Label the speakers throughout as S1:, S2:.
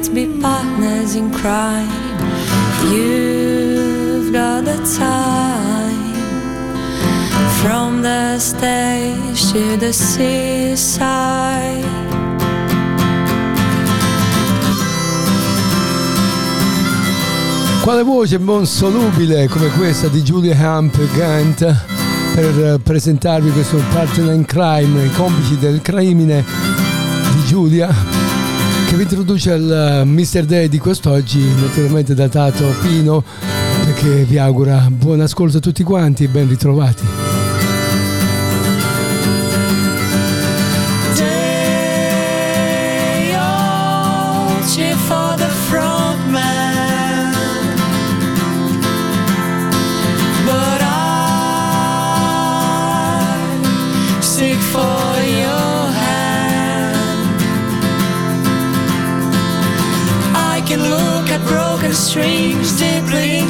S1: Let's be partners in crime. You've got the time from the stage to the seaside.
S2: Quale voce non solubile come questa di Julia Hump Gant per presentarvi questo partner in crime, i complici del crimine di Giulia che vi introduce al Mr. Day di quest'oggi, naturalmente datato Pino, perché vi augura buon ascolto a tutti quanti ben ritrovati.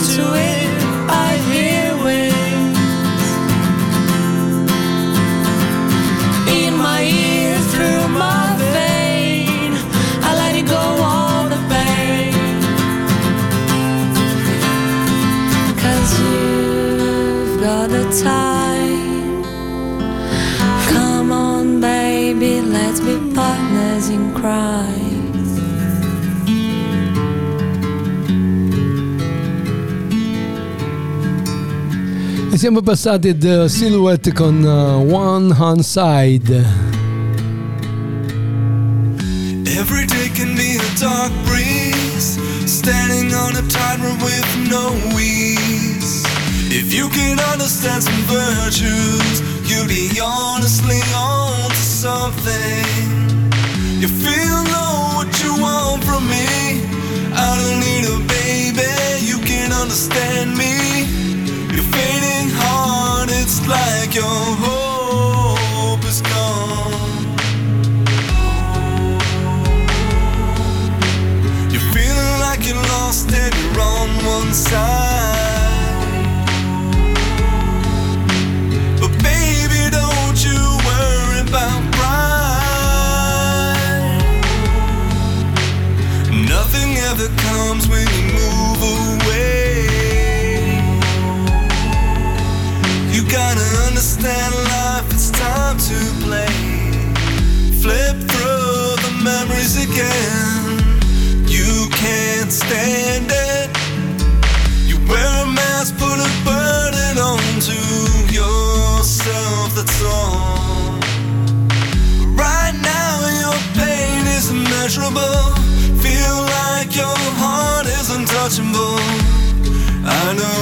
S1: to it.
S2: E siamo passati da Silhouette con uh, One Hand Side.
S3: Every day can be a dark breeze, standing on a tightrope with no ease. If you can understand some virtues, you'll be honestly on to something. You feel know what you want from me. I don't need a baby, you can understand me. You're fading hard, it's like your hope is gone. You're feeling like you're lost and you're on one side. But baby, don't you worry about pride. Nothing ever comes when you move away. understand life, it's time to play. Flip through the memories again. You can't stand it. You wear a mask, put a burden onto yourself, that's all. Right now, your pain is immeasurable. Feel like your heart is untouchable. I know.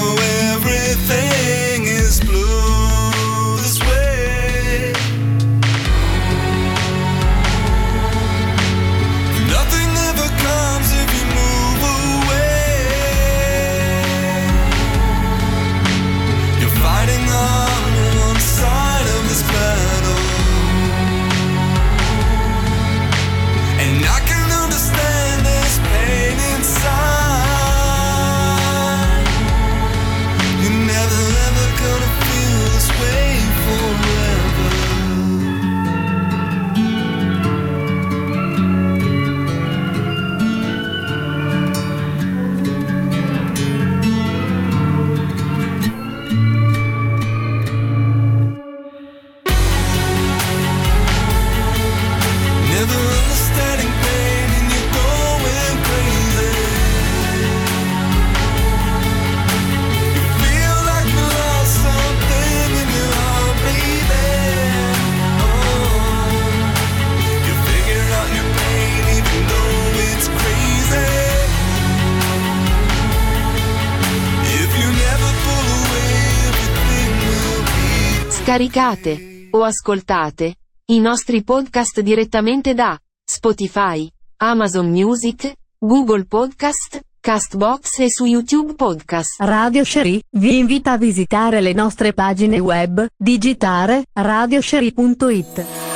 S4: Scaricate o ascoltate i nostri podcast direttamente da Spotify, Amazon Music, Google Podcast, Castbox e su YouTube Podcast.
S5: Radio Sherry vi invita a visitare le nostre pagine web, digitare radiosherry.it.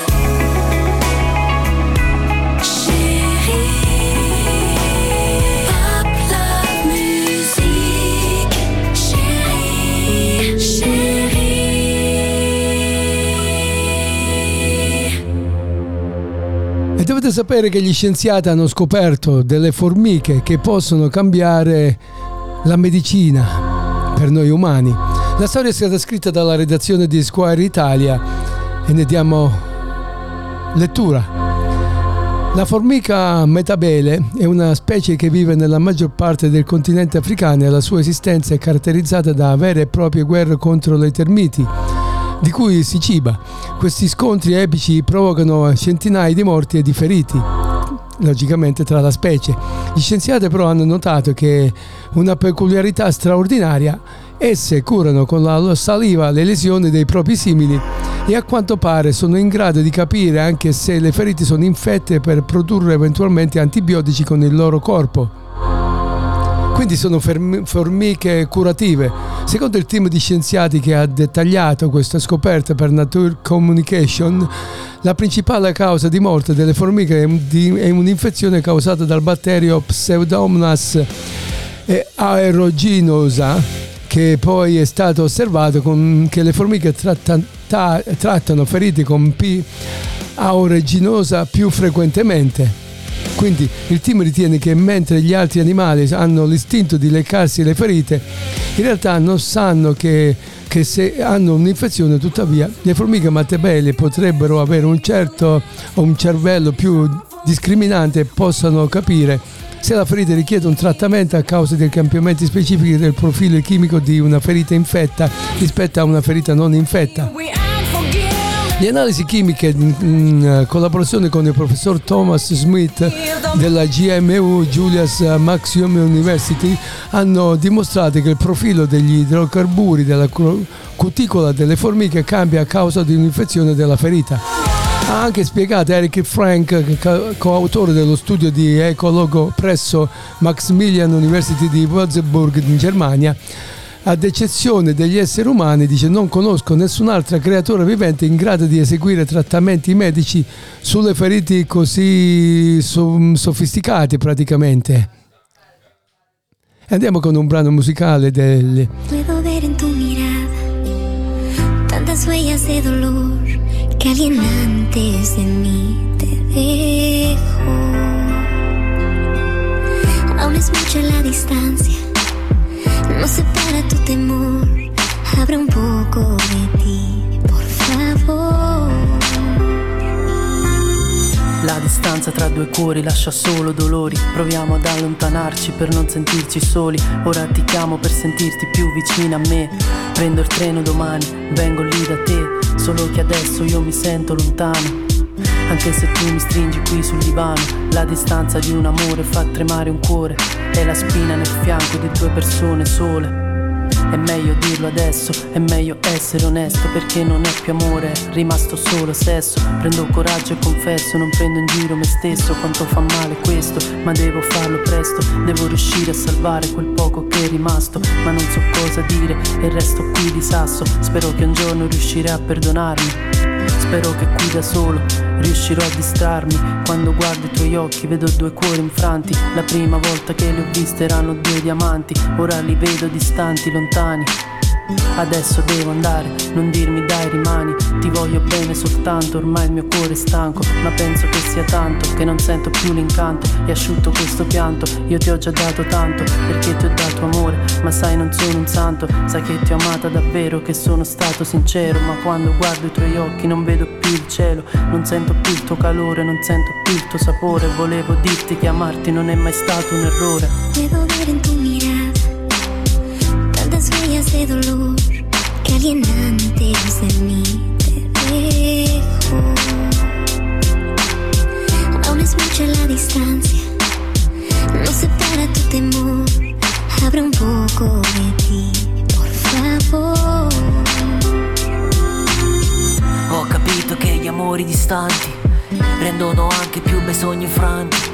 S2: E dovete sapere che gli scienziati hanno scoperto delle formiche che possono cambiare la medicina per noi umani. La storia è stata scritta dalla redazione di Squire Italia e ne diamo lettura. La formica metabele è una specie che vive nella maggior parte del continente africano e la sua esistenza è caratterizzata da vere e proprie guerre contro le termiti, di cui si ciba. Questi scontri epici provocano centinaia di morti e di feriti, logicamente tra la specie. Gli scienziati però hanno notato che una peculiarità straordinaria, esse curano con la saliva le lesioni dei propri simili e a quanto pare sono in grado di capire anche se le ferite sono infette per produrre eventualmente antibiotici con il loro corpo. Quindi sono formiche curative. Secondo il team di scienziati che ha dettagliato questa scoperta per Nature Communication, la principale causa di morte delle formiche è un'infezione causata dal batterio Pseudomonas eh, aeruginosa che poi è stato osservato con- che le formiche tratta- ta- trattano ferite con P. aeruginosa più frequentemente. Quindi il team ritiene che mentre gli altri animali hanno l'istinto di leccarsi le ferite, in realtà non sanno che, che se hanno un'infezione, tuttavia le formiche mattebelle potrebbero avere un certo un cervello più discriminante e possano capire se la ferita richiede un trattamento a causa dei cambiamenti specifici del profilo chimico di una ferita infetta rispetto a una ferita non infetta. Le analisi chimiche in, in collaborazione con il professor Thomas Smith della GMU Julius Maxium University hanno dimostrato che il profilo degli idrocarburi della cu- cuticola delle formiche cambia a causa di un'infezione della ferita. Ha anche spiegato Eric Frank, co- coautore dello studio di ecologo presso Maximilian University di Würzburg in Germania, ad eccezione degli esseri umani, dice non conosco nessun'altra creatura vivente in grado di eseguire trattamenti medici sulle ferite così so- sofisticati praticamente. Andiamo con un brano musicale del
S6: Puedo ver en tu mirada tantas huellas de dolor que alguien antes de mí te dejó. Aún es mucha la distancia, no separa tu temor. Abre un poco de ti, por favor.
S7: La distanza tra due cuori lascia solo dolori. Proviamo ad allontanarci per non sentirci soli. Ora ti chiamo per sentirti più vicina a me. Prendo il treno domani, vengo lì da te. Solo che adesso io mi sento lontano Anche se tu mi stringi qui sul divano La distanza di un amore fa tremare un cuore È la spina nel fianco di due persone sole è meglio dirlo adesso, è meglio essere onesto perché non è più amore, è rimasto solo sesso. Prendo coraggio e confesso, non prendo in giro me stesso, quanto fa male questo, ma devo farlo presto, devo riuscire a salvare quel poco che è rimasto, ma non so cosa dire e resto qui di sasso. Spero che un giorno riuscirai a perdonarmi. Spero che qui da solo riuscirò a distrarmi Quando guardo i tuoi occhi vedo due cuori infranti. La prima volta che li ho viste erano due diamanti. Ora li vedo distanti, lontani. Adesso devo andare, non dirmi dai rimani. Ti voglio bene soltanto, ormai il mio cuore è stanco. Ma penso che sia tanto, che non sento più l'incanto. E asciutto questo pianto, io ti ho già dato tanto Perché ti ho dato ma sai non sono un santo Sai che ti ho amata davvero, che sono stato sincero Ma quando guardo i tuoi occhi non vedo più il cielo Non sento più il tuo calore, non sento più il tuo sapore Volevo dirti che amarti non è mai stato un errore
S6: Puedo ver en tu mirada tantas huellas de dolor que alienantes de mí te dejo. Aún es mucha la distancia, no separa tu temor. Abre un poco de ti, por favor.
S1: Ho capito che gli amori distanti rendono anche più bei sogni infranti.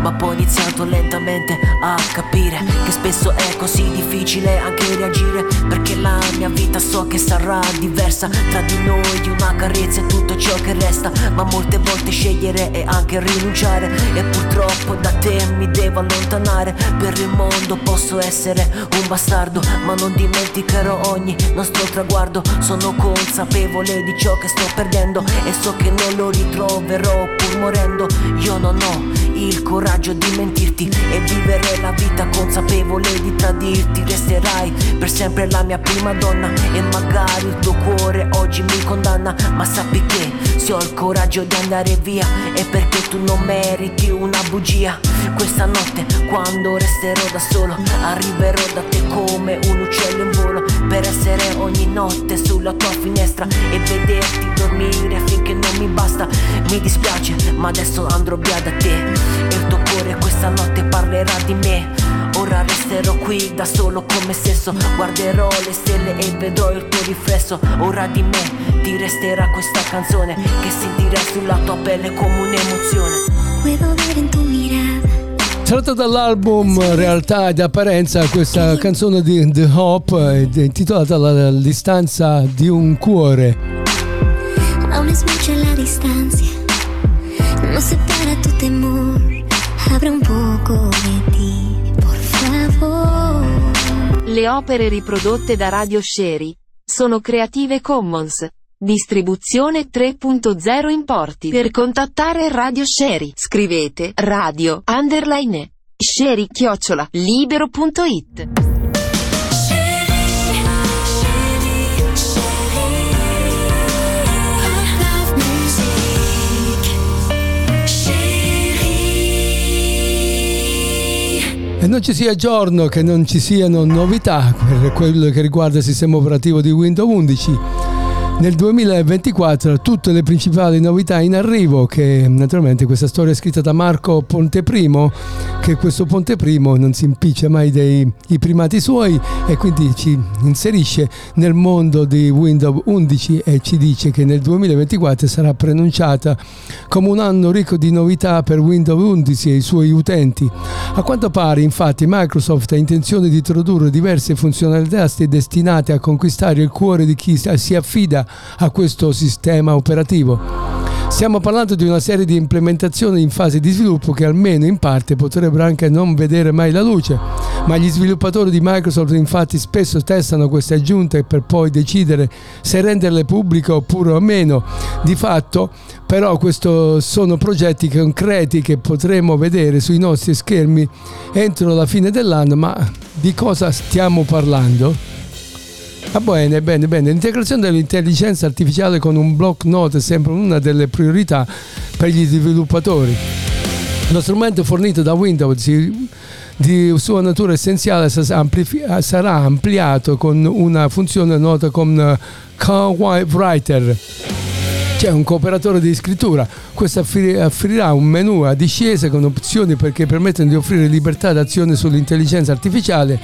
S1: Ma poi ho iniziato lentamente a capire che spesso è così difficile anche reagire Perché la mia vita so che sarà diversa Tra di noi una carezza è tutto ciò che resta. Ma molte volte scegliere e anche rinunciare E purtroppo da te mi devo allontanare. Per il mondo posso essere un bastardo Ma non dimenticherò ogni nostro traguardo. Sono consapevole di ciò che sto perdendo E so che non lo ritroverò pur morendo. Io non ho il coraggio di mentirti E vivere la vita consapevole di tradirti. Resterai per sempre la mia prima donna E magari il tuo cuore oggi mi condanna. Ma sappi che se ho il coraggio di andare via È perché tu non meriti una bugia. Questa notte quando resterò da solo Arriverò da te come un uccello in volo Per essere ogni notte sulla tua finestra E vederti dormire finché non mi basta. Mi dispiace ma adesso andrò via da te E il tuo cuore questa notte parlerà di me. Ora resterò qui da solo come stesso Guarderò le stelle e vedrò il tuo riflesso. Ora di me ti resterà questa canzone Che sentirai sulla tua pelle come un'emozione.
S2: Tratta dall'album Realtà ed Apparenza questa canzone di The Hope eh, intitolata La distanza di un cuore.
S6: Es mucha la distancia, no separa tu temor. Abre un poco de ti, por favor.
S4: Le opere riprodotte da Radio Sherry sono Creative Commons. Distribuzione 3.0 importi. Per contattare Radio Sherry scrivete radio underline sherry chiocciola libero.it.
S2: E non ci sia giorno che non ci siano novità per quello che riguarda il sistema operativo di Windows 11. Nel 2024 tutte le principali novità in arrivo, che naturalmente questa storia è scritta da Marco Ponteprimo, che questo Ponteprimo non si impiccia mai dei primati suoi e quindi ci inserisce nel mondo di Windows 11 e ci dice che nel 2024 sarà pronunciata come un anno ricco di novità per Windows 11 e i suoi utenti. A quanto pare infatti Microsoft ha intenzione di introdurre diverse funzionalità destinate a conquistare il cuore di chi si affida a questo sistema operativo. Stiamo parlando di una serie di implementazioni in fase di sviluppo che almeno in parte potrebbero anche non vedere mai la luce, ma gli sviluppatori di Microsoft infatti spesso testano queste aggiunte per poi decidere se renderle pubbliche oppure meno. Di fatto però questi sono progetti concreti che potremo vedere sui nostri schermi entro la fine dell'anno, ma di cosa stiamo parlando? Ah, bene, bene, bene. L'integrazione dell'intelligenza artificiale con un block note è sempre una delle priorità per gli sviluppatori. Lo strumento fornito da Windows di- sua natura essenziale sarà ampliato con una funzione nota come Writer c'è un cooperatore di scrittura. Questo offrirà un menu a discesa con opzioni perché permettono di offrire libertà d'azione sull'intelligenza artificiale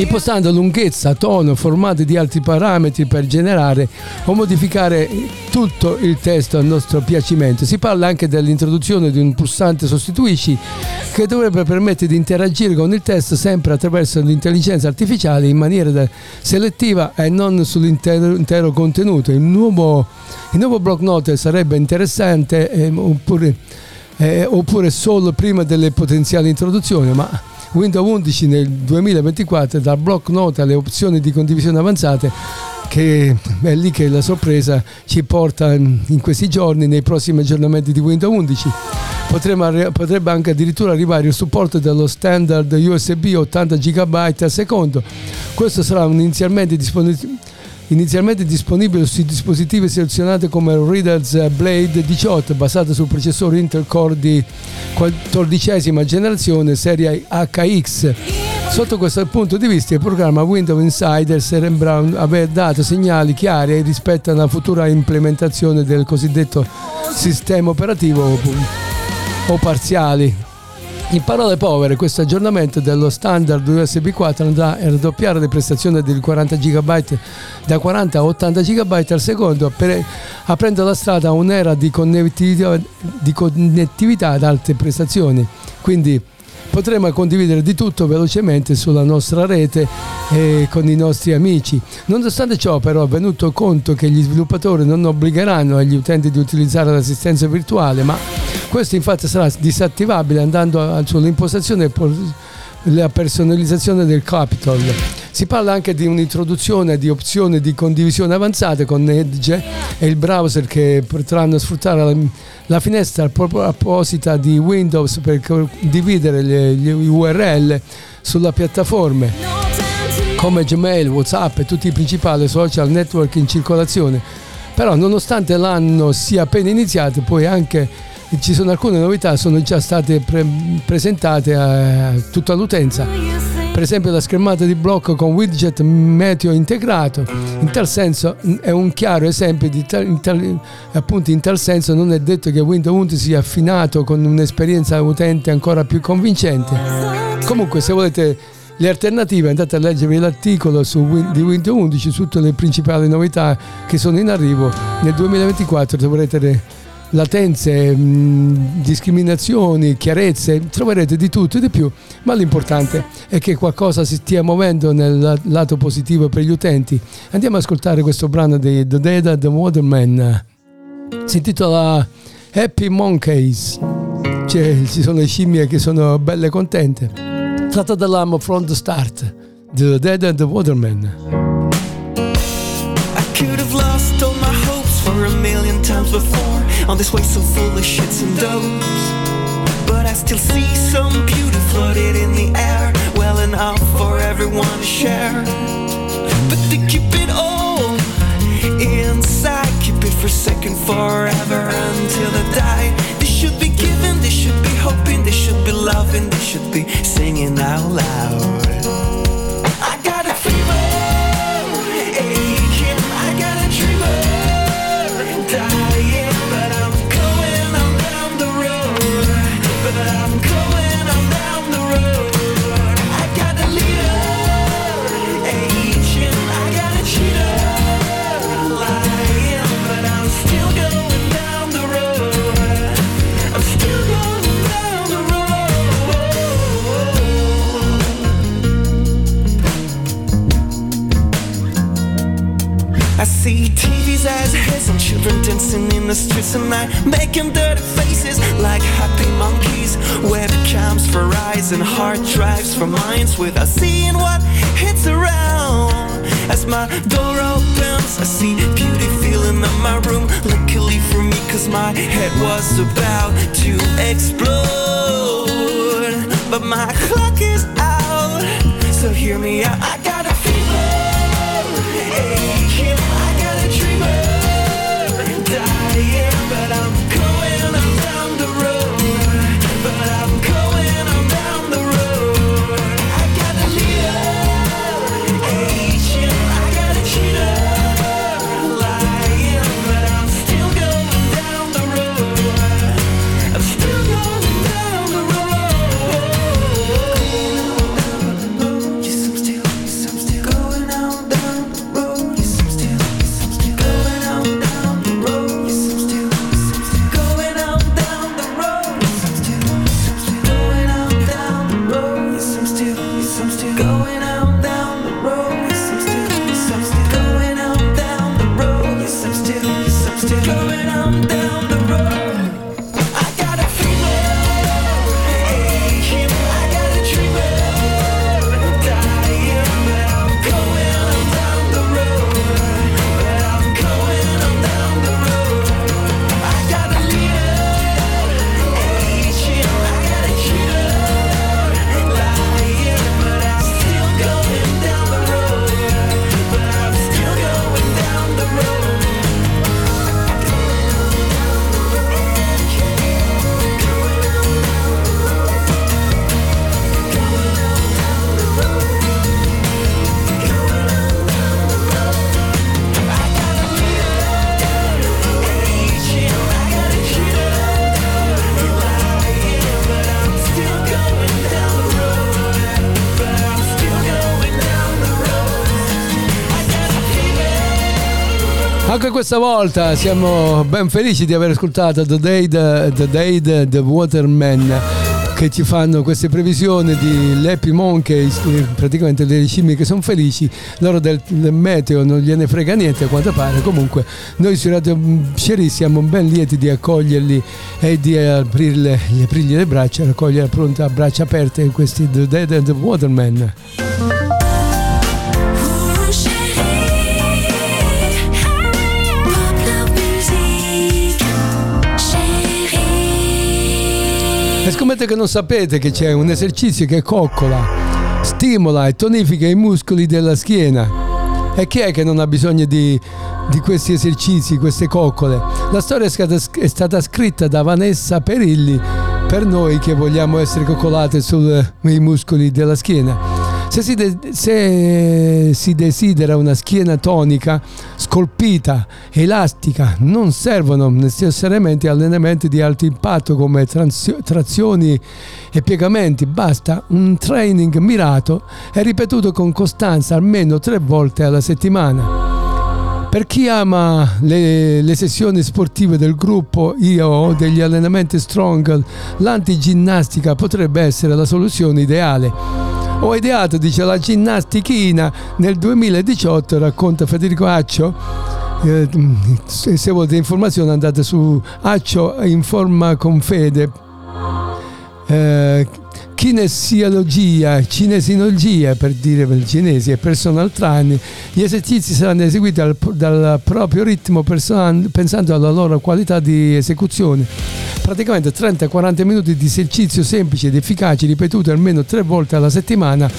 S2: impostando lunghezza, tono, formato di altri parametri per generare o modificare tutto il testo a nostro piacimento. Si parla anche dell'introduzione di un pulsante sostituisci che dovrebbe permettere di interagire con il testo sempre attraverso l'intelligenza artificiale in maniera selettiva e non sull'intero contenuto. Il nuovo, il nuovo block note sarebbe interessante eh, oppure, eh, oppure solo prima delle potenziali introduzioni, ma Windows 11 nel 2024 dal block note alle opzioni di condivisione avanzate che è lì che la sorpresa ci porta in questi giorni nei prossimi aggiornamenti di Windows 11 Potremmo, potrebbe anche addirittura arrivare il supporto dello standard USB 80 GB al secondo. Questo sarà inizialmente disponibile inizialmente disponibile sui dispositivi selezionati come il Reader's Blade 18 basato sul processore Intel Core di 14 generazione serie HX. Sotto questo punto di vista il programma Windows Insider sembra aver dato segnali chiari rispetto alla futura implementazione del cosiddetto sistema operativo o parziali in parole povere, questo aggiornamento dello standard USB 4 andrà a raddoppiare le prestazioni del 40 GB da 40 a 80 GB al secondo, per, aprendo la strada a un'era di connettività, di connettività ad alte prestazioni. Quindi potremo condividere di tutto velocemente sulla nostra rete e con i nostri amici. Nonostante ciò però venuto conto che gli sviluppatori non obbligheranno agli utenti di utilizzare l'assistenza virtuale, ma questo infatti sarà disattivabile andando sull'impostazione la personalizzazione del Capitol. Si parla anche di un'introduzione di opzioni di condivisione avanzate con Edge e il browser che potranno sfruttare la, finestra apposita di Windows per condividere le URL sulla piattaforma come Gmail, Whatsapp e tutti i principali social network in circolazione. Però nonostante l'anno sia appena iniziato, poi anche ci sono alcune novità sono già state pre- presentate a tutta l'utenza per esempio la schermata di blocco con widget meteo integrato. In tal senso è un chiaro esempio di tal, in tal, appunto in tal senso non è detto che Windows 11 sia affinato con un'esperienza utente ancora più convincente. Comunque se volete le alternative andate a leggervi l'articolo su, di Windows 11 su tutte le principali novità che sono in arrivo nel 2024 dovrete latenze, mh, discriminazioni, chiarezze, troverete di tutto e di più, ma l'importante è che qualcosa si stia muovendo nel lato positivo per gli utenti. Andiamo ad ascoltare questo brano di The Dead and the Waterman. Si intitola Happy Monkeys. Cioè, ci sono le scimmie che sono belle e contente. Tratto dall'amo From the Start, The Dead and the Waterman.
S8: I could have lost all my hopes for a million times before On this way so full of shits and dopes But I still see some beauty floated in the air Well enough for everyone to share. But to keep it all inside Keep it for second forever until I die. They should be giving, they should be hoping They should be loving, they should be singing out loud children dancing in the streets at night, making dirty faces like happy monkeys. Webcams for eyes and hard drives for minds without seeing what hits around. As my door opens, I see beauty feeling in my room. Luckily for me, cause my head was about to explode. But my clock is out, so hear me out. I
S2: questa volta siamo ben felici di aver ascoltato The Day The, the, Day the, the Waterman che ci fanno queste previsioni di Leppy Monkeys, eh, praticamente delle scimmie che sono felici, loro del, del meteo non gliene frega niente a quanto pare, comunque noi su Radio Sherry siamo ben lieti di accoglierli e di aprirle, aprirgli le braccia, raccogliere pronto a braccia aperte questi The Day The Waterman. E scommetto che non sapete che c'è un esercizio che coccola, stimola e tonifica i muscoli della schiena. E chi è che non ha bisogno di, di questi esercizi, queste coccole? La storia è stata, è stata scritta da Vanessa Perilli per noi che vogliamo essere coccolate sui muscoli della schiena. Se si, de- se si desidera una schiena tonica, scolpita, elastica, non servono necessariamente allenamenti di alto impatto come transio- trazioni e piegamenti, basta un training mirato e ripetuto con costanza almeno tre volte alla settimana. Per chi ama le, le, sessioni sportive del gruppo io o degli allenamenti strong, l'antiginnastica potrebbe essere la soluzione ideale. Ho ideato, dice la ginnastichina, nel 2018, racconta Federico Accio. Eh, se, volete informazioni andate su Accio Informa Confede. Eh, kinesiologia, cinesiologia per dire per il cinese e personal training, gli esercizi saranno eseguiti dal, dal proprio ritmo pensando alla loro qualità di esecuzione. Praticamente 30-40 minuti di esercizio semplici ed efficaci ripetuti almeno tre volte alla settimana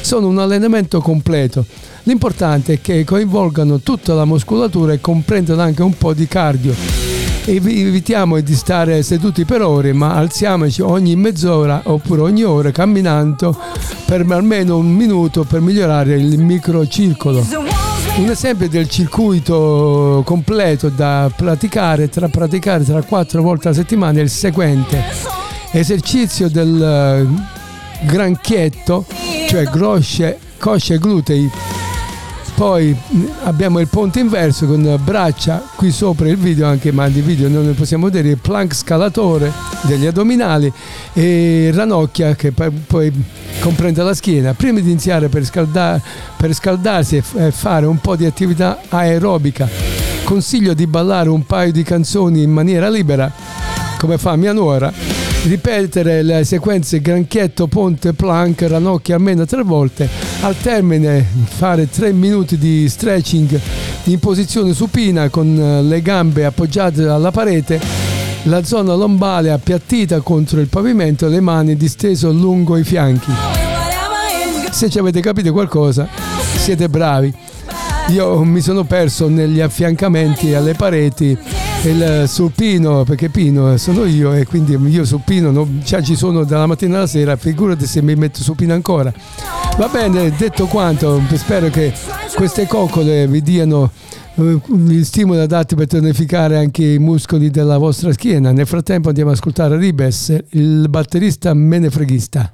S2: sono un allenamento completo. L'importante è che coinvolgano tutta la muscolatura e comprendano anche un po' di cardio evitiamo di stare seduti per ore, ma alziamoci ogni mezz'ora oppure ogni ora camminando per almeno un minuto per migliorare il microcircolo. Un esempio del circuito completo da praticare tra, praticare tra quattro volte alla settimana è il seguente. Esercizio del eh, granchietto, cioè grosce, cosce e glutei poi abbiamo il ponte inverso con braccia qui sopra il video anche ma di video non ne possiamo vedere il plank scalatore degli addominali e ranocchia che poi comprende la schiena prima di iniziare per, scaldar, per scaldarsi e fare un po' di attività aerobica consiglio di ballare un paio di canzoni in maniera libera come fa mia nuora ripetere le sequenze granchietto, ponte, plank, ranocchia almeno tre volte. Al termine fare tre minuti di stretching in posizione supina con le gambe appoggiate alla parete, la zona lombare appiattita contro il pavimento e le mani distese lungo i fianchi. Se ci avete capito qualcosa, siete bravi. Io mi sono perso negli affiancamenti alle pareti il supino perché Pino sono io e quindi io supino non, già ci sono dalla mattina alla sera figurati se mi metto supino ancora. Va bene detto quanto spero che queste coccole vi diano uh, gli stimoli adatti per tonificare anche i muscoli della vostra schiena. Nel frattempo andiamo ad ascoltare Ribes il batterista menefreghista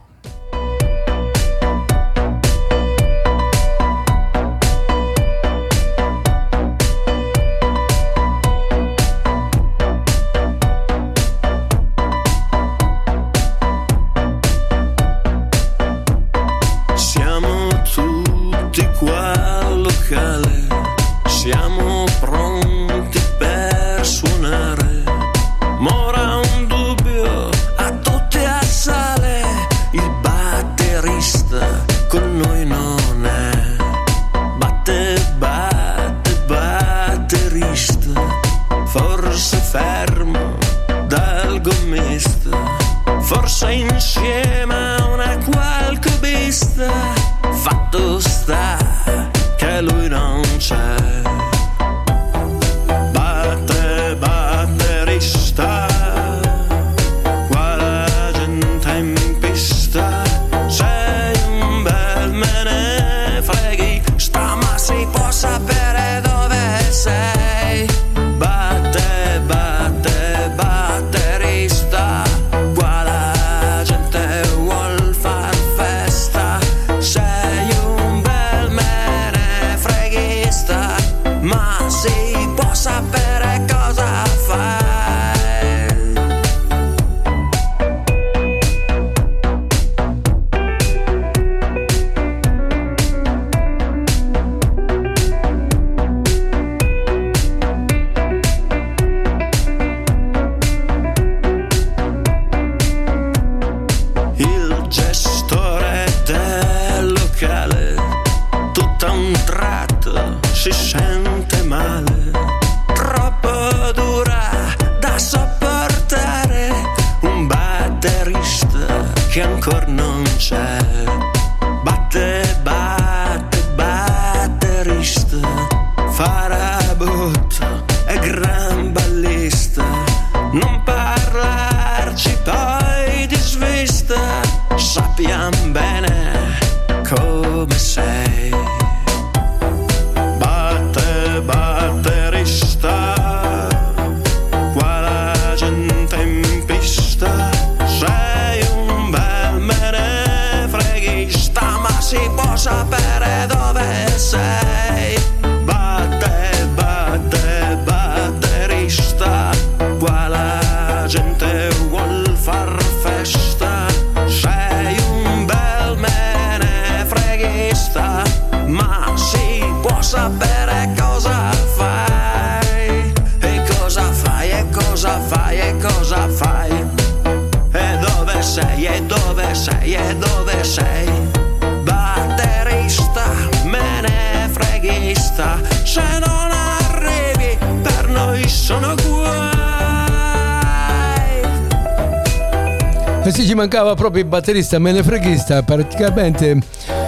S9: E
S2: sì, ci mancava proprio il batterista menefreghista. Praticamente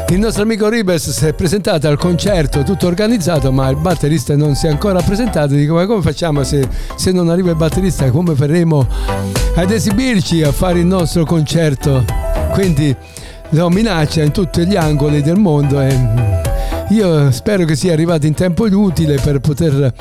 S2: il nostro amico Ribes si è presentato al concerto, tutto organizzato, ma il batterista non si è ancora presentato. Dico, ma come facciamo se, se non arriva il batterista? Come faremo ad esibirci, a fare il nostro concerto? Quindi lo minaccia in tutti gli angoli del mondo e io spero che sia arrivato in tempo utile per poter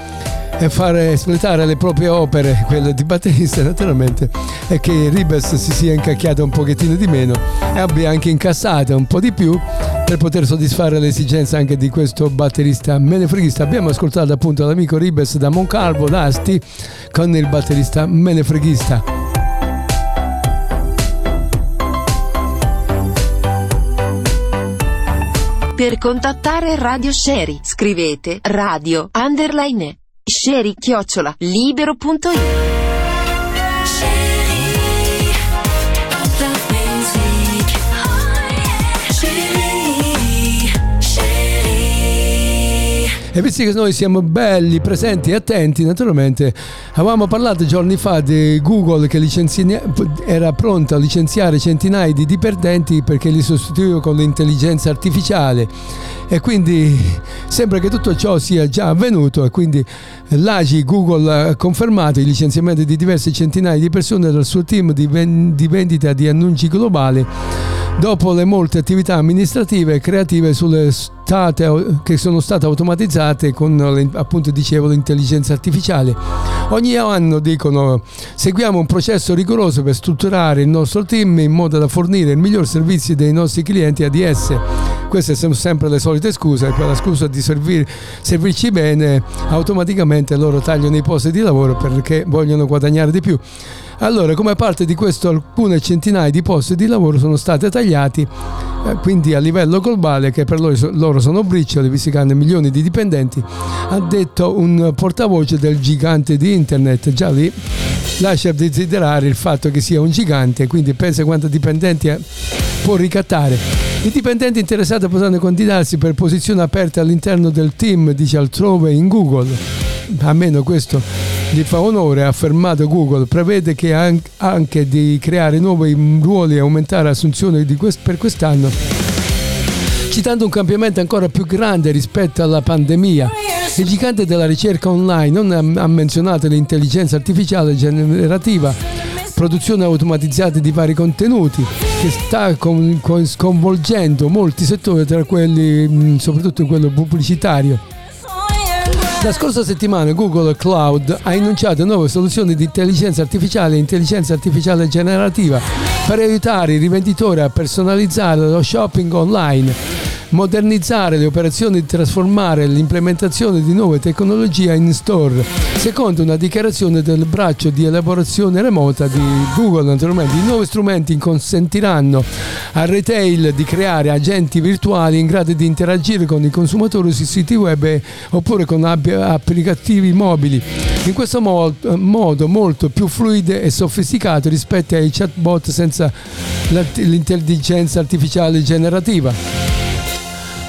S2: e fare espletare le proprie opere, quelle di batterista naturalmente, e che Ribes si sia incacchiato un pochettino di meno e abbia anche incassato un po' di più per poter soddisfare le esigenze anche di questo batterista menefreghista. Abbiamo ascoltato appunto l'amico Ribes da Moncalvo d'Asti con il batterista menefreghista.
S4: Per contattare Radio Sherry scrivete radio underline sherry chiocciola libero.it
S2: E visto che noi siamo belli, presenti e attenti, naturalmente avevamo parlato giorni fa di Google che era pronta a licenziare centinaia di dipendenti perché li sostituiva con l'intelligenza artificiale e quindi sembra che tutto ciò sia già avvenuto e quindi l'AGI Google ha confermato il licenziamento di diverse centinaia di persone dal suo team di, ven- di vendita di annunci globali dopo le molte attività amministrative e creative sulle state, che sono state automatizzate con appunto dicevo l'intelligenza artificiale. Ogni anno dicono seguiamo un processo rigoroso per strutturare il nostro team in modo da fornire il miglior servizio dei nostri clienti ADS. Queste sono sempre le solite scuse, la scusa di servir, servirci bene automaticamente loro tagliano i posti di lavoro perché vogliono guadagnare di più. Allora, come parte di questo, alcune centinaia di posti di lavoro sono state tagliati quindi a livello globale, che per loro, sono briciole, visto che hanno milioni di dipendenti, ha detto un portavoce del gigante di internet. Già lì lascia desiderare il fatto che sia un gigante, quindi pensa quanti dipendenti può ricattare. I dipendenti interessati potranno candidarsi per posizioni aperte all'interno del team, dice altrove in Google. Almeno questo gli fa onore, ha affermato Google, prevede che anche di creare nuovi ruoli e aumentare assunzioni quest- per quest'anno, citando un cambiamento ancora più grande rispetto alla pandemia. Il gigante della ricerca online non ha menzionato l'intelligenza artificiale generativa, produzione automatizzata di vari contenuti, che sta sconvolgendo molti settori, tra quelli soprattutto quello pubblicitario. La scorsa settimana Google Cloud ha annunciato nuove soluzioni di intelligenza artificiale e intelligenza artificiale generativa per aiutare i rivenditori a personalizzare lo shopping online modernizzare le operazioni di trasformare l'implementazione di nuove tecnologie in store, secondo una dichiarazione del braccio di elaborazione remota di Google. Naturalmente, i nuovi strumenti consentiranno al retail di creare agenti virtuali in grado di interagire con i consumatori sui siti web oppure con applicativi mobili. In questo modo molto più fluide e sofisticato rispetto ai chatbot senza l'intelligenza artificiale generativa.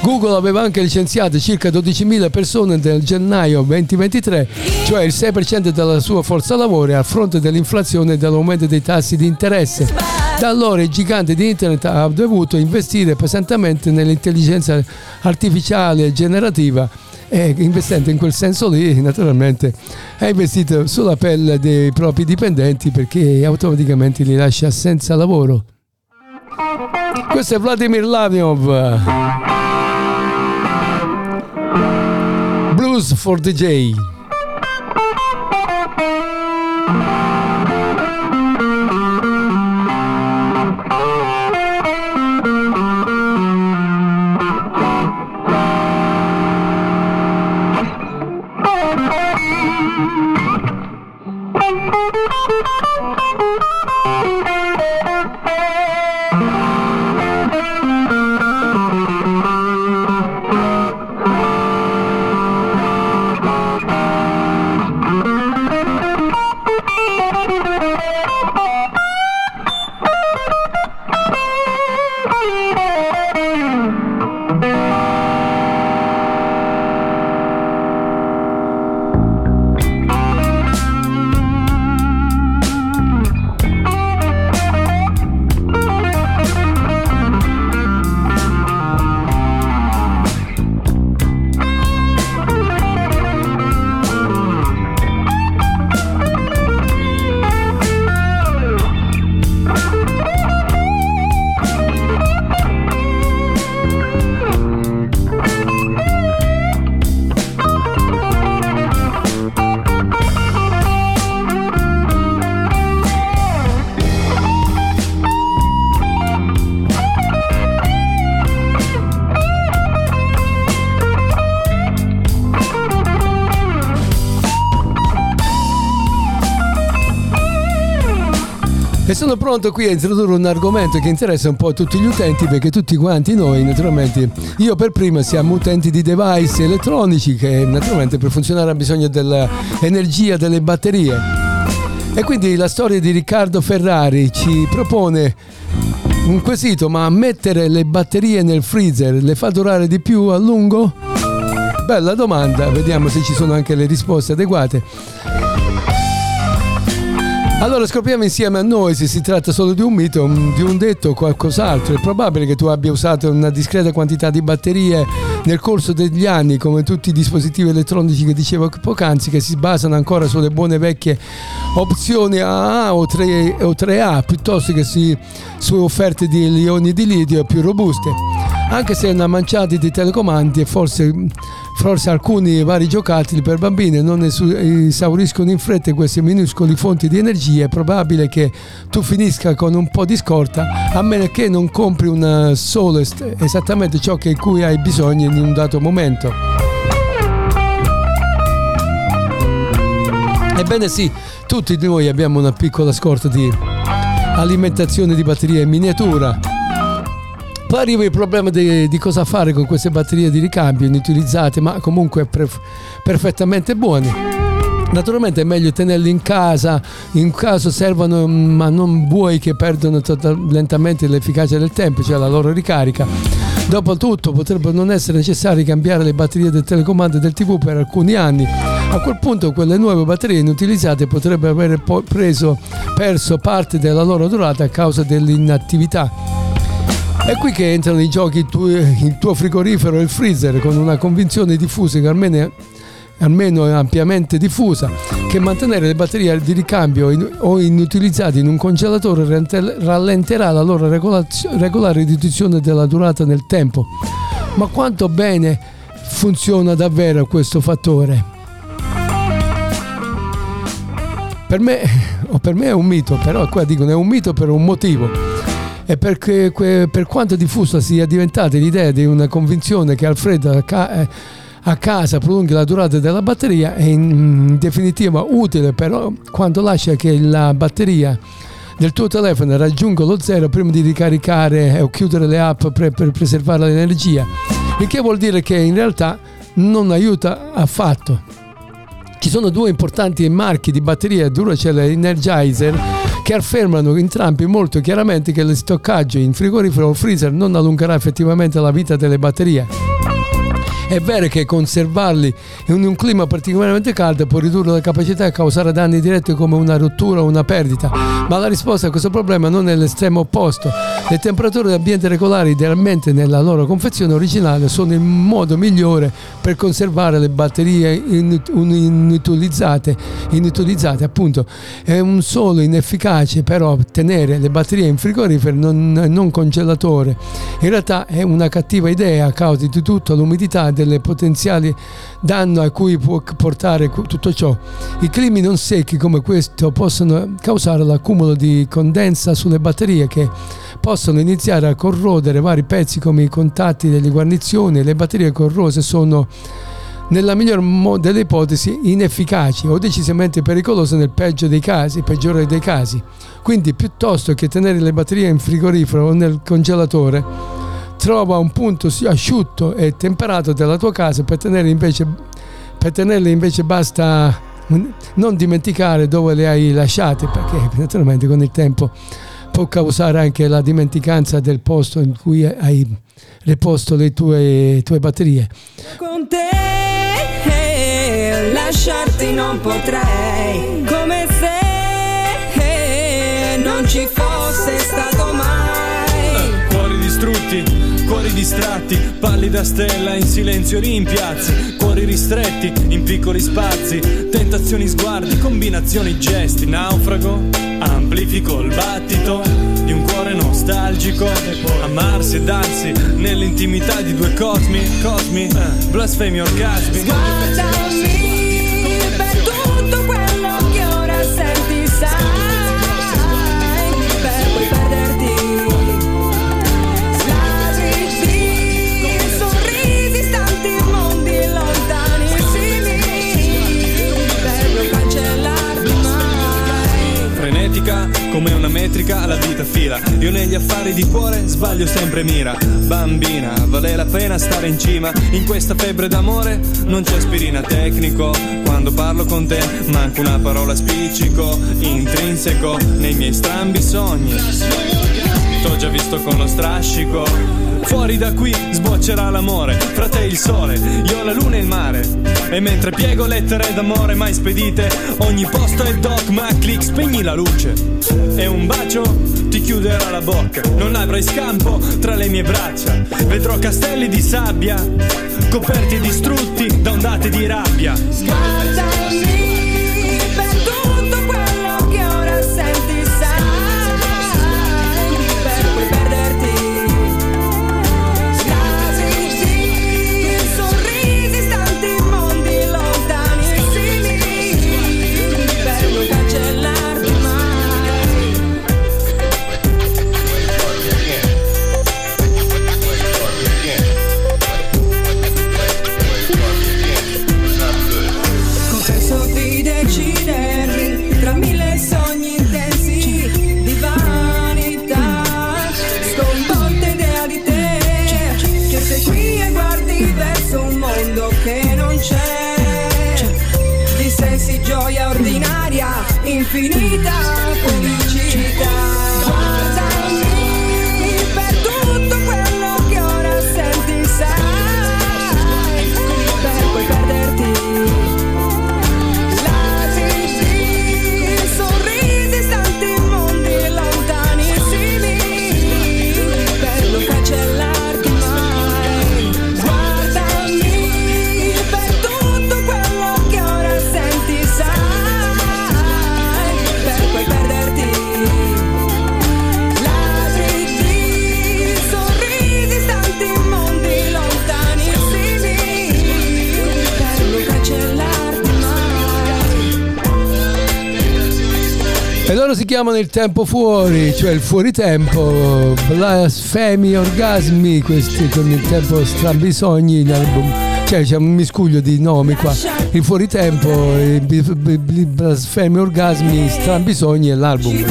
S2: Google aveva anche licenziato circa 12.000 persone nel gennaio 2023, cioè il 6% della sua forza lavoro a fronte dell'inflazione e dell'aumento dei tassi di interesse. Da allora il gigante di internet ha dovuto investire pesantemente nell'intelligenza artificiale generativa e investendo in quel senso lì naturalmente ha investito sulla pelle dei propri dipendenti perché automaticamente li lascia senza lavoro. Questo è Vladimir Laviov. Blues for DJ. Pronto qui a introdurre un argomento che interessa un po' tutti gli utenti perché tutti quanti noi naturalmente, io per prima siamo utenti di device elettronici che naturalmente per funzionare ha bisogno dell'energia delle batterie. E quindi la storia di Riccardo Ferrari ci propone un quesito, ma mettere le batterie nel freezer le fa durare di più a lungo? Bella domanda, vediamo se ci sono anche le risposte adeguate. Allora scopriamo insieme a noi se si tratta solo di un mito, di un detto o qualcos'altro. È probabile che tu abbia usato una discreta quantità di batterie nel corso degli anni, come tutti i dispositivi elettronici che dicevo poc'anzi, che si basano ancora sulle buone vecchie opzioni AA o, 3, o 3A, piuttosto che su offerte di ioni di lidio più robuste. Anche se una manciata di telecomandi e forse Forse alcuni vari giocattoli per bambini non esauriscono in fretta queste minuscoli fonti di energia, è probabile che tu finisca con un po' di scorta a meno che non compri un solo esattamente ciò di cui hai bisogno in un dato momento. Ebbene sì, tutti noi abbiamo una piccola scorta di alimentazione di batteria in miniatura Poi arriva il problema di, di cosa fare con queste batterie di ricambio inutilizzate, ma comunque perf- perfettamente buone. Naturalmente è meglio tenerli in casa, in caso servono, ma non vuoi che perdono total- lentamente l'efficacia del tempo, cioè la loro ricarica. Dopotutto potrebbe non essere necessario cambiare le batterie del telecomando del TV per alcuni anni. A quel punto quelle nuove batterie inutilizzate potrebbero aver preso, perso parte della loro durata a causa dell'inattività. È qui che entrano in gioco il tuo, il tuo frigorifero e il freezer con una convinzione diffusa che almeno almeno ampiamente diffusa, che mantenere le batterie di ricambio in, o inutilizzate in un congelatore rallenterà la loro regolare riduzione della durata nel tempo. Ma quanto bene funziona davvero questo fattore? Per me, per me è un mito, però qua dicono è un mito per un motivo. E perché per quanto diffusa sia diventata l'idea di una convinzione che Alfredo eh, a casa prolunghi la durata della batteria è in definitiva utile però quando lascia che la batteria del tuo telefono raggiunga lo zero prima di ricaricare o chiudere le app per, per preservare l'energia il che vuol dire che in realtà non aiuta affatto. Ci sono due importanti marchi di batterie Duracell e Energizer che affermano entrambi molto chiaramente che lo stoccaggio in frigorifero o freezer non allungherà effettivamente la vita delle batterie è vero che conservarli in un clima particolarmente caldo può ridurre la capacità e causare danni diretti come una rottura o una perdita, ma la risposta a questo problema non è l'estremo opposto. Le temperature d'ambiente regolari, idealmente nella loro confezione originale, sono il modo migliore per conservare le batterie inutilizzate. inutilizzate appunto. È un solo inefficace però tenere le batterie in frigorifero non, non congelatore. In realtà è una cattiva idea a causa di tutta l'umidità delle potenziali danno a cui può portare tutto ciò. I climi non secchi come questo possono causare l'accumulo di condensa sulle batterie che possono iniziare a corrodere vari pezzi come i contatti delle guarnizioni. Le batterie corrose sono nella miglior delle ipotesi inefficaci o decisamente pericolose nel peggio dei casi, peggiore dei casi. Quindi piuttosto che tenere le batterie in frigorifero o nel congelatore, trova un punto asciutto e temperato della tua casa per tenere invece per tenerle invece basta non dimenticare dove le hai lasciate perché naturalmente con il tempo può causare anche la dimenticanza del posto in cui hai riposto le tue, tue batterie.
S10: Con te lasciarti non potrei,
S11: Cuori distratti, pallida stella in silenzio rimpiazzi, cuori ristretti in piccoli spazi, tentazioni sguardi, combinazioni gesti, naufrago, amplifico il battito di un cuore nostalgico, amarsi e darsi nell'intimità di due cosmi, cosmi, blasfemi orgasmi.
S10: Guardami
S11: come una metrica alla vita fila. Io negli affari di cuore sbaglio sempre mira. Bambina, vale la pena stare in cima. In questa febbre d'amore non c'è aspirina tecnico. Quando parlo con te manca una parola spiccico, intrinseco nei miei strambi sogni. T'ho già visto con lo strascico Fuori da qui sboccerà l'amore, fra te il sole, io la luna e il mare. E mentre piego lettere d'amore mai spedite, ogni posto è dogma, click, spegni la luce. E un bacio ti chiuderà la bocca, non avrai scampo tra le mie braccia. Vedrò castelli di sabbia, coperti e distrutti da ondate di rabbia.
S10: Guardami infinita.
S2: loro si chiamano il tempo fuori, cioè il fuoritempo, blasfemi, orgasmi, questi con il tempo strambisogni in album. Cioè c'è un miscuglio di nomi qua. Il fuoritempo, i blasfemi, orgasmi, strambisogni e l'album.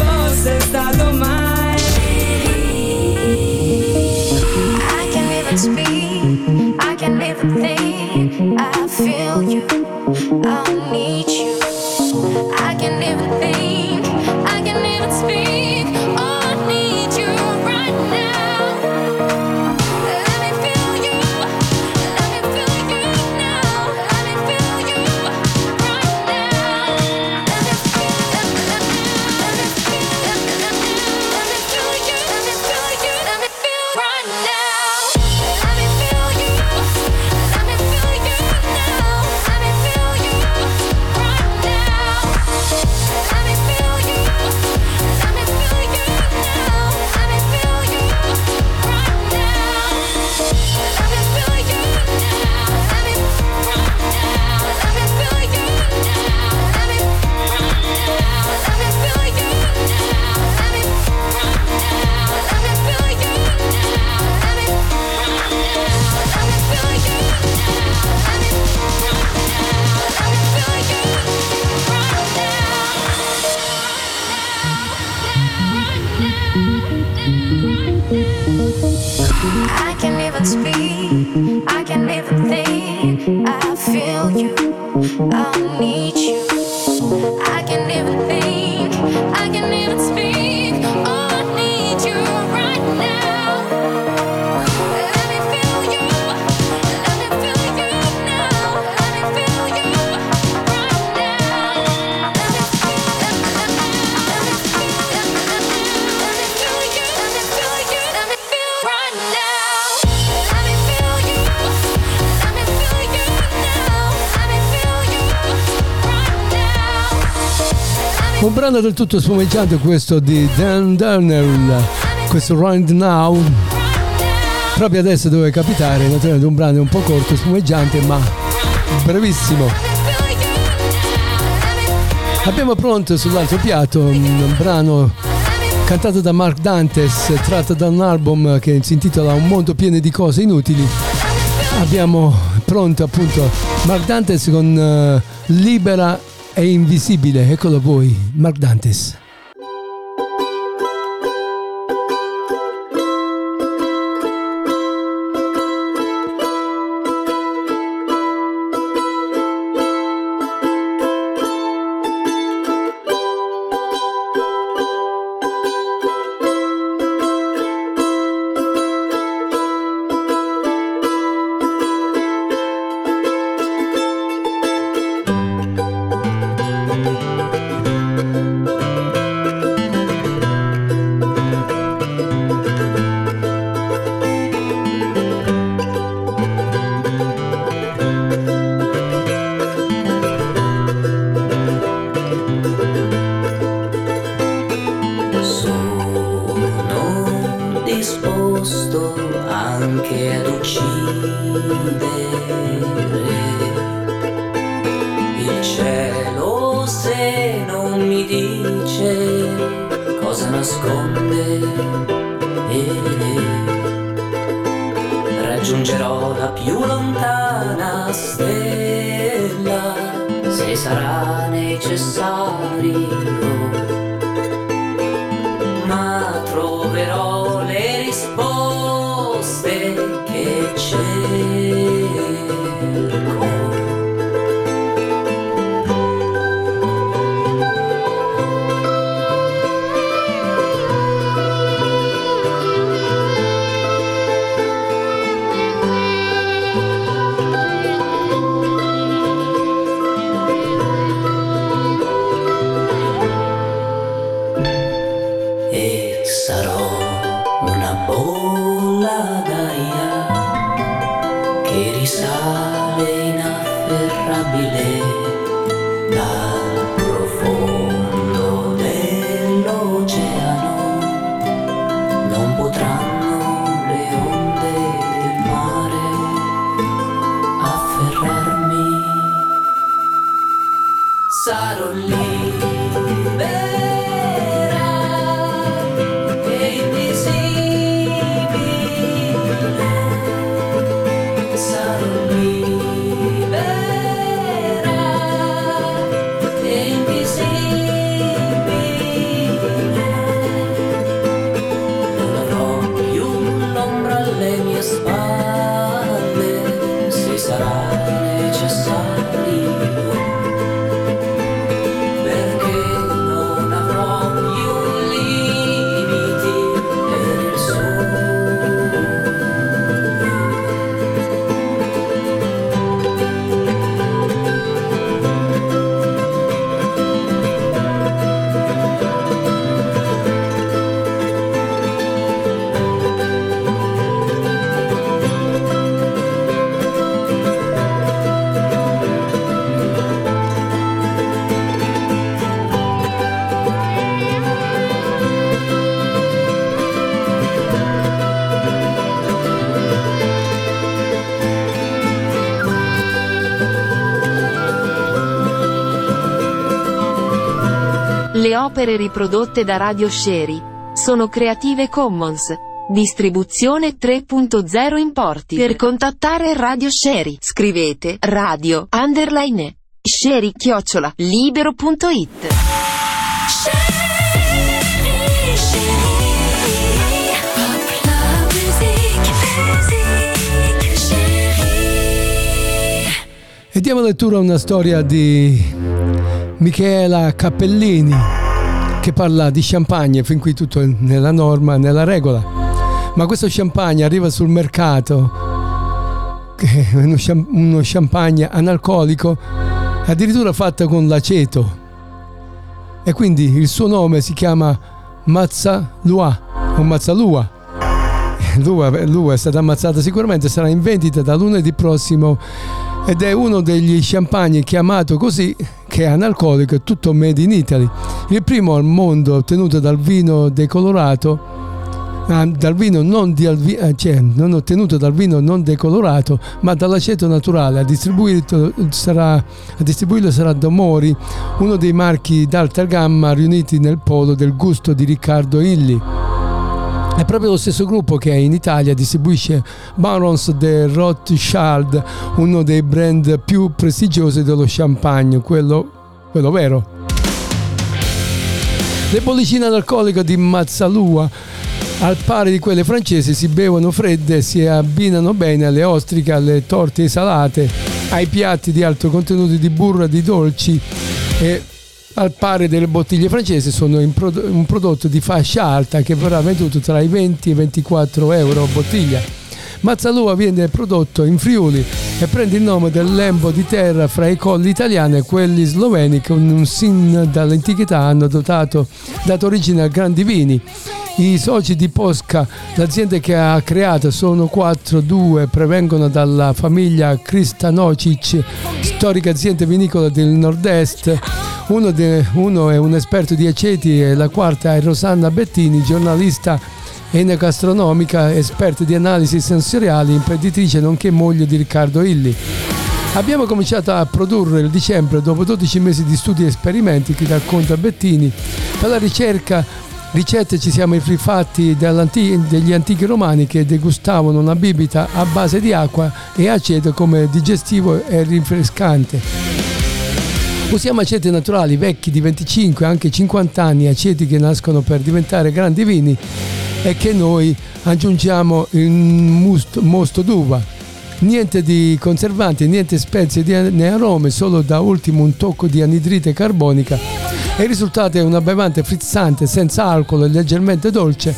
S6: I feel you, I need you I can't even speak. I can't even think. I feel you. I need you.
S2: Brano del tutto spumeggiante questo di Dan Darnell, questo Round Now. Proprio adesso deve capitare, naturalmente un brano un po' corto, spumeggiante, ma brevissimo. Abbiamo pronto sull'altro piatto un brano cantato da Mark Dantes, tratto da un album che si intitola Un mondo pieno di cose inutili. Abbiamo pronto appunto Mark Dantes con uh, Libera è invisibile, eccolo voi, Mark Dantes.
S4: Opere riprodotte da Radio Sherry sono Creative Commons. Distribuzione 3.0 importi. Per contattare Radio Sherry scrivete radio underline sherry chiocciola libero.it.
S2: E diamo lettura a una storia di Michela Cappellini che parla di champagne, fin qui tutto nella norma, nella regola. Ma questo champagne arriva sul mercato, che uno champagne analcolico, addirittura fatto con l'aceto. E quindi il suo nome si chiama Mazzalua o Mazzalua. Lua, Lua è stata ammazzata sicuramente, sarà in vendita da lunedì prossimo ed è uno degli champagne chiamato così che è analcolico, è tutto made in Italy. Il primo al mondo ottenuto dal vino decolorato, ah, dal vino non, di eh, cioè, non ottenuto dal vino non decolorato, ma dall'aceto naturale. A distribuirlo sarà, a distribuirlo sarà Domori, uno dei marchi d'alta gamma riuniti nel polo del gusto di Riccardo Illi. È proprio lo stesso gruppo che in Italia distribuisce Barons de Rothschild, uno dei brand più prestigiosi dello champagne, quello, quello vero. Le bollicine analcoliche di Mazzalua, al pari di quelle francesi, si bevono fredde e si abbinano bene alle ostriche, alle torte salate, ai piatti di alto contenuto di burro e di dolci e al pari delle bottiglie francesi sono un prodotto di fascia alta che verrà venduto tra i 20 e i 24 euro a bottiglia. Mazzalua viene prodotto in Friuli e prende il nome del lembo di terra fra i colli italiani e quelli sloveni che sin dall'antichità hanno dotato, dato origine a grandi vini. I soci di Posca, l'azienda che ha creato, sono quattro, due provengono dalla famiglia Kristanocic, storica azienda vinicola del nord-est. Uno, de- uno è un esperto di aceti e la quarta è Rosanna Bettini, giornalista enogastronomica, esperta di analisi sensoriali, imprenditrice nonché moglie di Riccardo Illi. Abbiamo cominciato a produrre il dicembre dopo 12 mesi di studi e esperimenti che racconta Bettini. Per la ricerca ricette ci siamo rifatti degli antichi romani che degustavano una bibita a base di acqua e aceto come digestivo e rinfrescante. Usiamo aceti naturali vecchi di 25 anche 50 anni, aceti che nascono per diventare grandi vini e che noi aggiungiamo in must- mosto d'uva. Niente di conservanti, niente spezie né arome, solo da ultimo un tocco di anidride carbonica. E il risultato è una bevanda frizzante, senza alcol e leggermente dolce,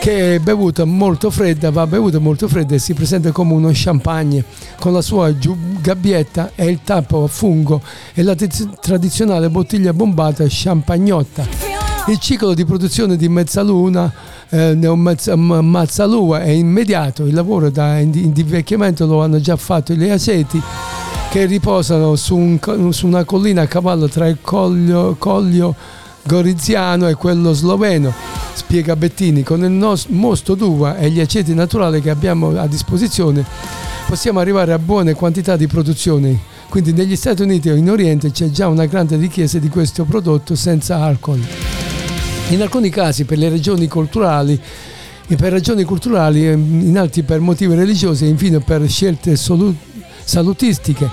S2: che è bevuta molto fredda, va bevuta molto fredda e si presenta come uno champagne, con la sua gabbietta e il tappo a fungo e la tradizionale bottiglia bombata champagnotta. Il ciclo di produzione di Mezzaluna, eh, Neo Mezza- M- Mazzalua è immediato, il lavoro da invecchiamento lo hanno già fatto gli aseti che riposano su, un su una collina a cavallo tra il coglio, coglio goriziano e quello sloveno, spiega Bettini. Con il nos- mosto d'uva e gli aceti naturali che abbiamo a disposizione possiamo arrivare a buone quantità di produzione. Quindi negli Stati Uniti o in Oriente c'è già una grande richiesta di questo prodotto senza alcol. In alcuni casi per le ragioni culturali e per ragioni culturali, eh, in altri per motivi religiosi e infine per scelte salutistiche.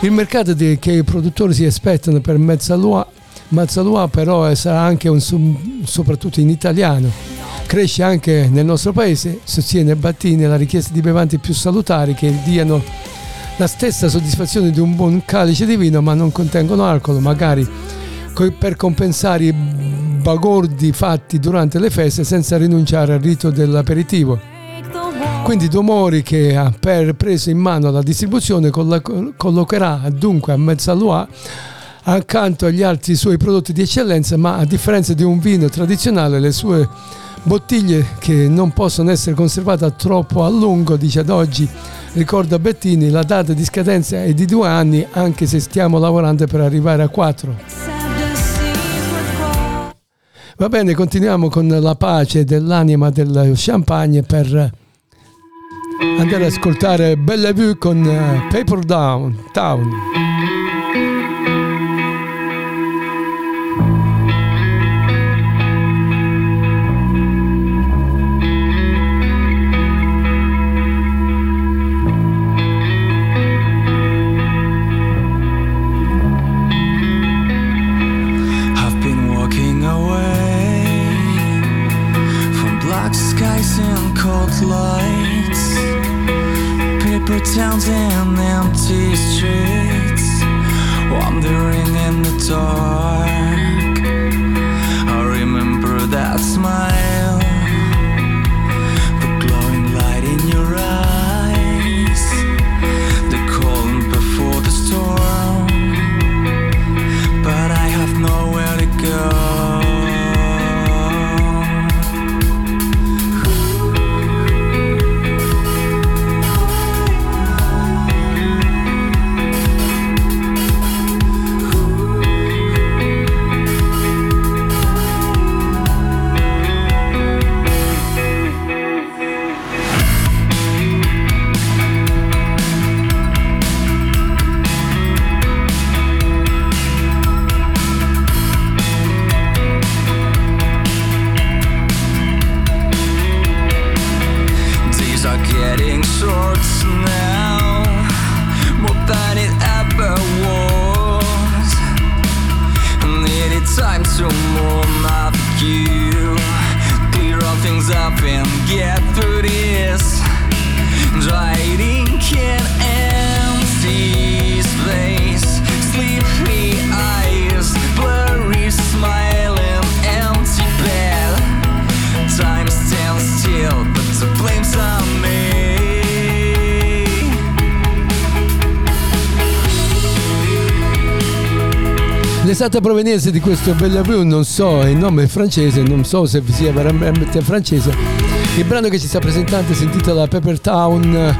S2: Il mercato che i produttori si aspettano per Mezzalua, Mazzalua però eh, sarà anche un soprattutto in italiano. Cresce anche nel nostro paese, sostiene Battini, la richiesta di bevande più salutari che diano la stessa soddisfazione di un buon calice di vino ma non contengono alcol, magari per compensare i bagordi fatti durante le feste senza rinunciare al rito dell'aperitivo. Quindi Domori che ha preso in mano la distribuzione collocherà dunque a Mezzalua accanto agli altri suoi prodotti di eccellenza, ma a differenza di un vino tradizionale le sue bottiglie che non possono essere conservate troppo a lungo, dice ad oggi, ricorda Bettini, la data di scadenza è di due anni anche se stiamo lavorando per arrivare a quattro. Va bene, continuiamo con la pace dell'anima del champagne per andare ad ascoltare Bellevue con eh, Paper Down Town. L'esatta provenienza di questo Bellevue non so, il nome è francese, non so se sia veramente francese. Il brano che ci sta presentando si intitola Pepper Town,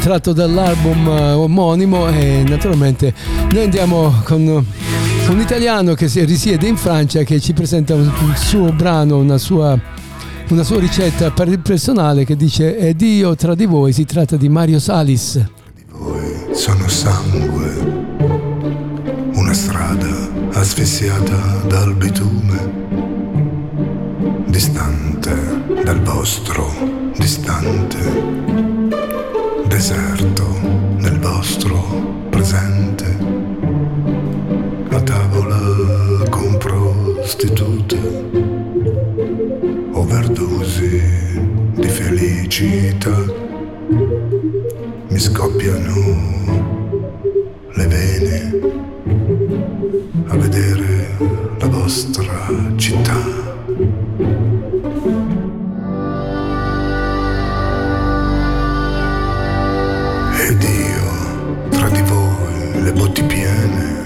S2: tratto dall'album eh, omonimo e naturalmente noi andiamo con un italiano che si- risiede in Francia che ci presenta un, suo brano, una sua, una sua ricetta per il personale che dice Ed io tra di voi, si tratta di Mario Salis.
S12: sono sangue, una strada asfissiata dal bitume, distante dal vostro, distante, deserto nel vostro presente, a tavola con prostitute, overdosi di felicità mi scoppiano le vene, a vedere la vostra città. Ed io tra di voi le botti piene,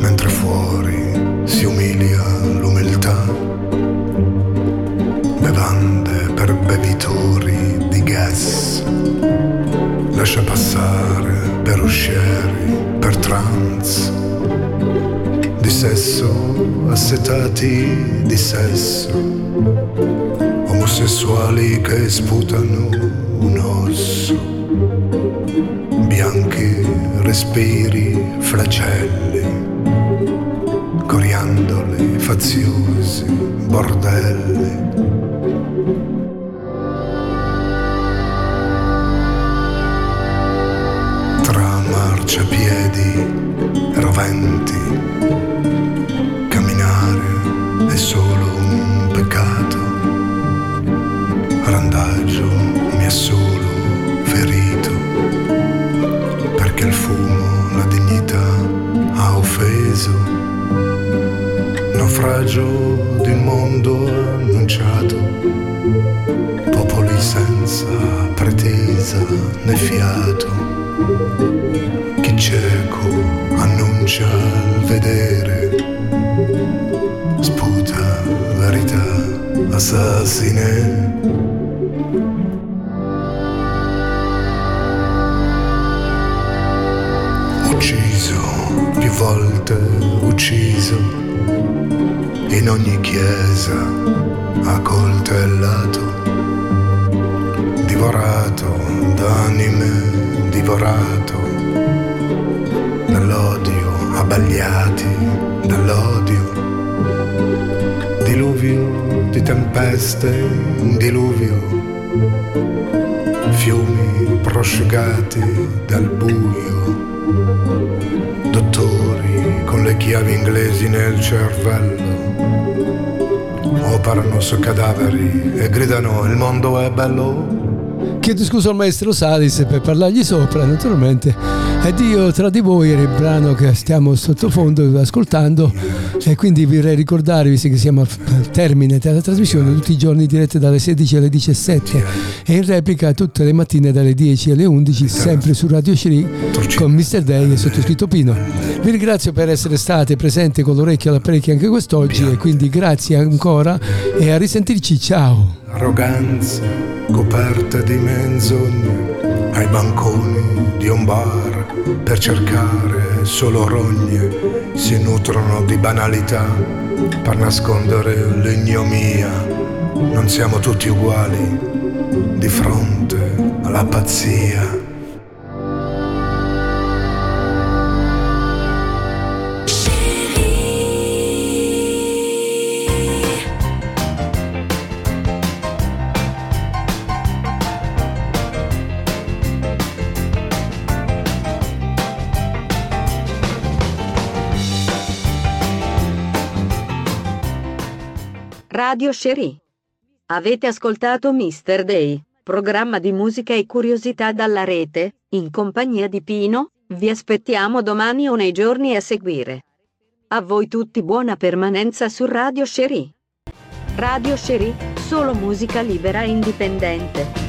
S12: mentre fuori si umilia l'umiltà, bevande per bevitori di gas, lascia passare per uscieri, per trans, di sesso, assetati di sesso, omosessuali che sputano un osso, bianchi respiri, flagelli, coriandoli faziosi, bordelli. Assassine. Ucciso, più volte ucciso, in ogni chiesa accoltellato, divorato d'anime, divorato dall'odio, abbagliati tempeste, un diluvio, fiumi prosciugati dal buio, dottori con le chiavi inglesi nel cervello, operano su cadaveri e gridano il mondo è bello.
S2: Chiedo scusa al maestro Salis per parlargli sopra, naturalmente. Ed io tra di voi era il brano che stiamo sottofondo ascoltando e quindi vorrei ricordarvi, visto che siamo al termine della trasmissione, tutti i giorni dirette dalle 16 alle 17 e in replica tutte le mattine dalle 10 alle 11 sempre su Radio Shri con Mr. Day e sottoscritto Pino. Vi ringrazio per essere state presenti con l'orecchio all'apparecchio anche quest'oggi e quindi grazie ancora e a risentirci, ciao!
S12: arroganza coperta di menzogne ai banconi di un bar per cercare solo rogne. Si nutrono di banalità per nascondere l'ignomia. Non siamo tutti uguali di fronte alla pazzia
S13: Radio Cherie. Avete ascoltato Mr. Day, programma di musica e curiosità dalla rete, in compagnia di Pino, vi aspettiamo domani o nei giorni a seguire. A voi tutti buona permanenza su Radio Cherie. Radio Cherie, solo musica libera e indipendente.